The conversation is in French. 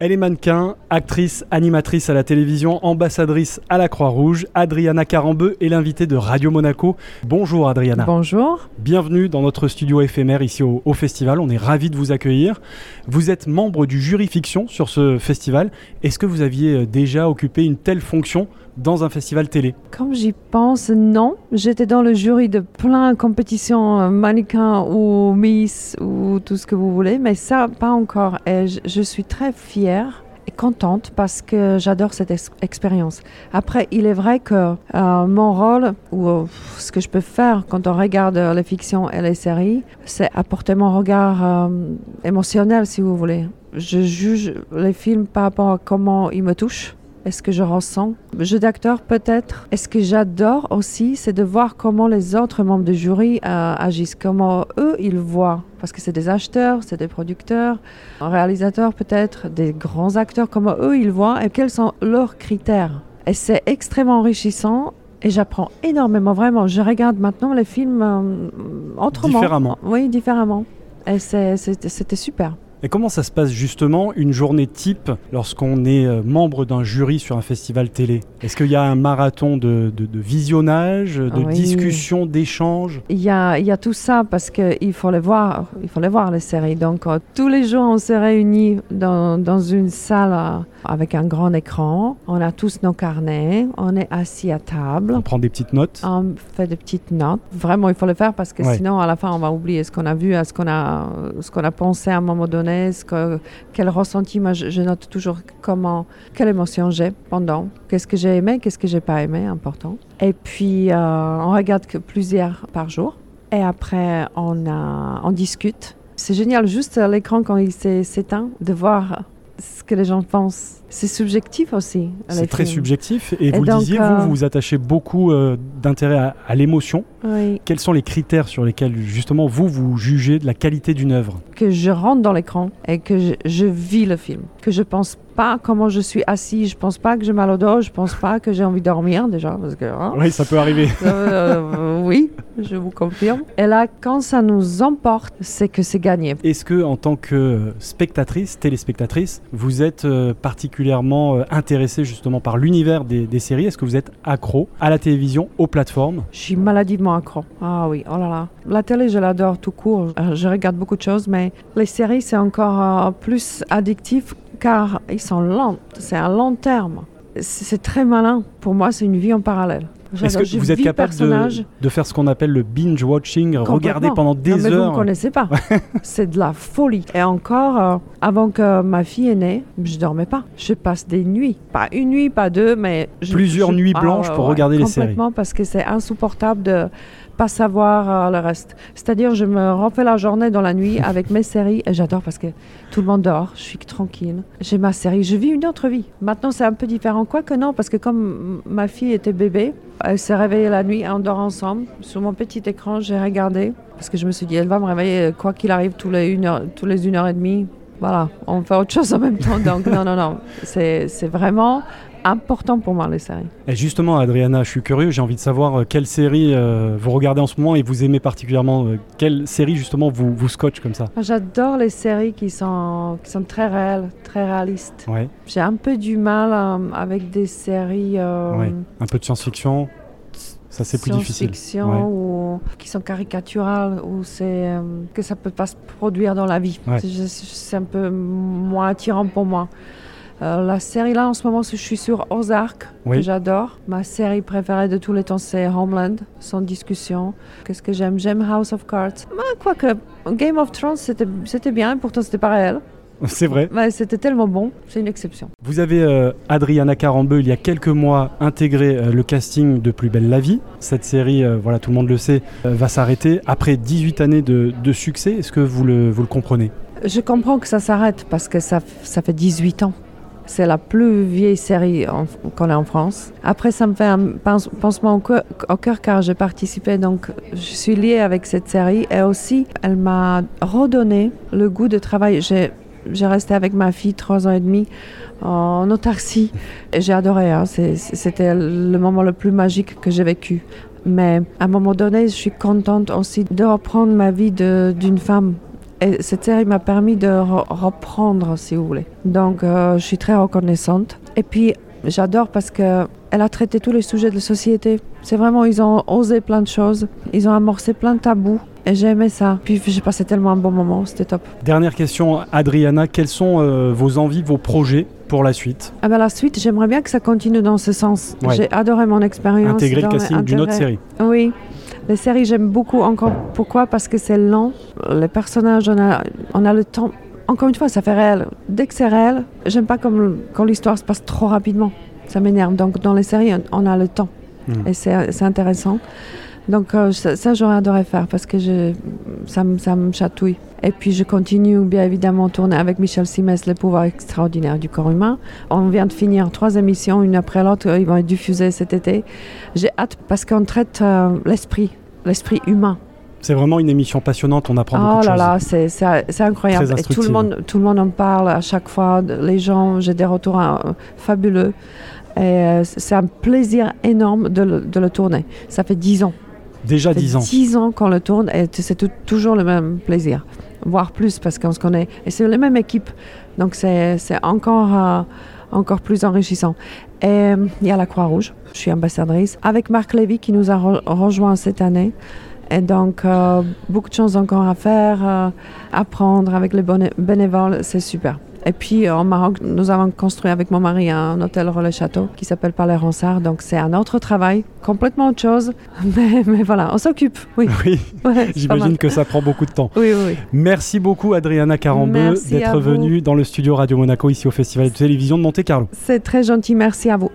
Elle est mannequin, actrice, animatrice à la télévision, ambassadrice à la Croix-Rouge. Adriana Carambeu est l'invitée de Radio Monaco. Bonjour Adriana. Bonjour. Bienvenue dans notre studio éphémère ici au, au festival. On est ravis de vous accueillir. Vous êtes membre du jury fiction sur ce festival. Est-ce que vous aviez euh, déjà occupé une telle fonction dans un festival télé Comme j'y pense, non. J'étais dans le jury de plein de compétitions, euh, mannequins ou Miss ou tout ce que vous voulez, mais ça, pas encore. Et je, suis très fière et contente parce que j'adore cette ex- expérience. Après, il est vrai que euh, mon rôle ou euh, ce que je peux faire quand on regarde les fictions et les séries, c'est apporter mon regard émotionnel, si vous voulez. Je juge les films par rapport à comment ils me touchent. Est-ce que je ressens Jeu d'acteur peut-être. Et ce que j'adore aussi, c'est de voir comment les autres membres du jury euh, agissent, comment eux ils voient. Parce que c'est des acheteurs, c'est des producteurs, un réalisateur peut-être, des grands acteurs, comment eux ils voient et quels sont leurs critères. Et c'est extrêmement enrichissant. Et j'apprends énormément, vraiment. Je regarde maintenant les films euh, autrement. Différemment. Oui, différemment. Et c'était super. Et comment ça se passe justement une journée type lorsqu'on est euh, membre d'un jury sur un festival télé? Est-ce qu'il y a un marathon de, de- de visionnage, de Oui. discussion, d'échange? Il y a, il y a tout ça parce qu'il faut les voir, il faut les voir les séries. Donc euh, tous les jours on se réunit dans, dans une salle euh, avec un grand écran. On a tous nos carnets, on est assis à table. On prend des petites notes On fait des petites notes. Vraiment, il faut le faire parce que Ouais. sinon, à la fin, on va oublier ce qu'on a vu, ce qu'on a, ce qu'on a pensé à un moment donné, quel ressenti. Moi, je, note toujours comment, quelle émotion j'ai pendant, qu'est-ce que j'ai aimé, qu'est-ce que j'ai pas aimé, important. Et puis, euh, on regarde que plusieurs par jour. Et après, on, a, on discute. C'est génial, juste l'écran quand il s'éteint, de voir ce que les gens pensent. C'est subjectif aussi. C'est très subjectif. Et, vous le disiez, euh, vous, vous vous attachez beaucoup euh, d'intérêt à, à l'émotion. Oui. Quels sont les critères sur lesquels, justement, vous, vous jugez de la qualité d'une œuvre? Que je rentre dans l'écran et que je, je vis le film. Que je pense pas comment je suis assis, je pense pas que j'ai mal au dos, je pense pas que j'ai envie de dormir déjà, parce que hein, Oui, ça peut arriver. euh, oui, je vous confirme. Et là, quand ça nous emporte, c'est que c'est gagné. Est-ce que, en tant que spectatrice, téléspectatrice, vous êtes euh, particulièrement euh, intéressée justement par l'univers des, des séries? Est-ce que vous êtes accro à la télévision, aux plateformes? Je suis maladivement accro. Ah oui, oh là là. La télé, je l'adore tout court. Euh, Je regarde beaucoup de choses, mais les séries, c'est encore euh, plus addictif car ils sont lents. C'est à long terme. C'est très malin. Pour moi, c'est une vie en parallèle. Est-ce que vous êtes capable de, de faire ce qu'on appelle le binge-watching, regarder complètement. pendant Non, des mais Vous ne heures connaissez pas. c'est de la folie. Et encore, euh, avant que ma fille est née, je dormais pas. Je passe des nuits. Pas une nuit, pas deux, mais... je- Plusieurs je- nuits Ah, blanches ouais, pour ouais, regarder les séries. Complètement, parce que c'est insupportable de pas savoir euh, le reste. C'est-à-dire, je me refais la journée dans la nuit avec mes séries et j'adore parce que tout le monde dort, je suis tranquille. J'ai ma série, je vis une autre vie. Maintenant, c'est un peu différent. Quoique non, parce que comme ma fille était bébé, elle s'est réveillée la nuit, on dort ensemble. Sur mon petit écran, j'ai regardé parce que je me suis dit, elle va me réveiller quoi qu'il arrive tous les une heure, tous les une heure et demie. Voilà, on fait autre chose en même temps. Donc non, non, non, c'est vraiment important pour moi les séries. Et justement, Adriana, je suis curieux, j'ai envie de savoir euh, quelle série euh, vous regardez en ce moment et vous aimez particulièrement. euh, quelle série justement vous, vous scotche comme ça? J'adore les séries qui sont, qui sont très réelles, très réalistes. Ouais, J'ai un peu du mal euh, avec des séries ouais. Un peu de science-fiction, ça c'est plus difficile. science-fiction Ouais. ou qui sont caricaturales ou c'est euh, que ça peut pas se produire dans la vie. Ouais. C'est un peu moins attirant pour moi. Euh, la série là en ce moment, je suis sur Ozark Oui. que j'adore. Ma série préférée de tous les temps, c'est Homeland, sans discussion. Qu'est-ce que j'aime? J'aime House of Cards. Bah, Quoique Game of Thrones, c'était bien, pourtant c'était pas réel. C'est vrai. Ouais, c'était tellement bon, c'est une exception. Vous avez euh, Adriana Carambeu, il y a quelques mois, intégré euh, le casting de Plus belle la vie. Cette série, euh, voilà, tout le monde le sait, va s'arrêter après 18 années de, de succès. Est-ce que vous le, vous le comprenez? Je comprends que ça s'arrête parce que ça, ça fait 18 ans. C'est la plus vieille série qu'on a en France. Après, ça me fait un pansement au cœur, car j'ai participé, donc je suis liée avec cette série. Et aussi, elle m'a redonné le goût de travail. J'ai resté avec ma fille trois ans et demi en autarcie. Et J'ai adoré, hein. C'était le moment le plus magique que j'ai vécu. Mais à un moment donné, je suis contente aussi de reprendre ma vie d'une femme Et cette série m'a permis de re- reprendre, si vous voulez. Donc, euh, je suis très reconnaissante. Et puis, j'adore parce que elle a traité tous les sujets de la société. C'est vraiment, ils ont osé plein de choses. Ils ont amorcé plein de tabous. Et j'ai aimé ça. Puis, j'ai passé tellement un bon moment. C'était top. Dernière question, Adriana, quelles sont euh, vos envies, vos projets pour la suite? Ah ben, la suite, j'aimerais bien que ça continue dans ce sens. Ouais. J'ai adoré mon expérience. Intégrer le casting d'une autre série Oui. Les séries, j'aime beaucoup encore. Pourquoi? Parce que c'est lent. Les personnages, on a, on a le temps. Encore une fois, ça fait réel. Dès que c'est réel, j'aime pas comme, quand l'histoire se passe trop rapidement. Ça m'énerve. Donc, dans les séries, on, a le temps. Mhm. Et c'est c'est intéressant. Donc, euh, ça, ça, j'aurais adoré faire parce que je, ça, me- ça me chatouille. Et puis, je continue bien évidemment à tourner avec Michel Simès, Les pouvoirs extraordinaires du corps humain. On vient de finir trois émissions, une après l'autre. Ils vont être diffusées cet été. J'ai hâte parce qu'on traite euh, l'esprit, l'esprit humain. C'est vraiment une émission passionnante, on apprend beaucoup Oh de là choses. là, c'est, c'est, incroyable. Et tout le, monde, tout le monde en parle à chaque fois. Les gens, j'ai des retours euh, fabuleux. Et euh, c'est un plaisir énorme de le, de le tourner. Ça fait dix ans. Déjà Ça fait 10 ans. 10 ans qu'on le tourne et c'est toujours le même plaisir. Voire plus parce qu'on se connaît. Et c'est la même équipe. Donc c'est, encore, euh, encore plus enrichissant. Et il y a la Croix-Rouge. Je suis ambassadrice. Avec Marc Lévy qui nous a re- rejoint cette année. Et donc, euh, beaucoup de choses encore à faire, euh, apprendre avec les béné- bénévoles, c'est super. Et puis, euh, au Maroc, nous avons construit avec mon mari un hôtel relais château qui s'appelle Palais Ronsard. Donc, c'est un autre travail, complètement autre chose. Mais, mais voilà, on s'occupe. Oui, Ouais, j'imagine que ça prend beaucoup de temps. Oui, oui. Merci beaucoup Adriana Carambeu d'être venue dans le studio Radio Monaco ici au Festival de télévision de Monte Carlo. C'est très gentil. Merci à vous.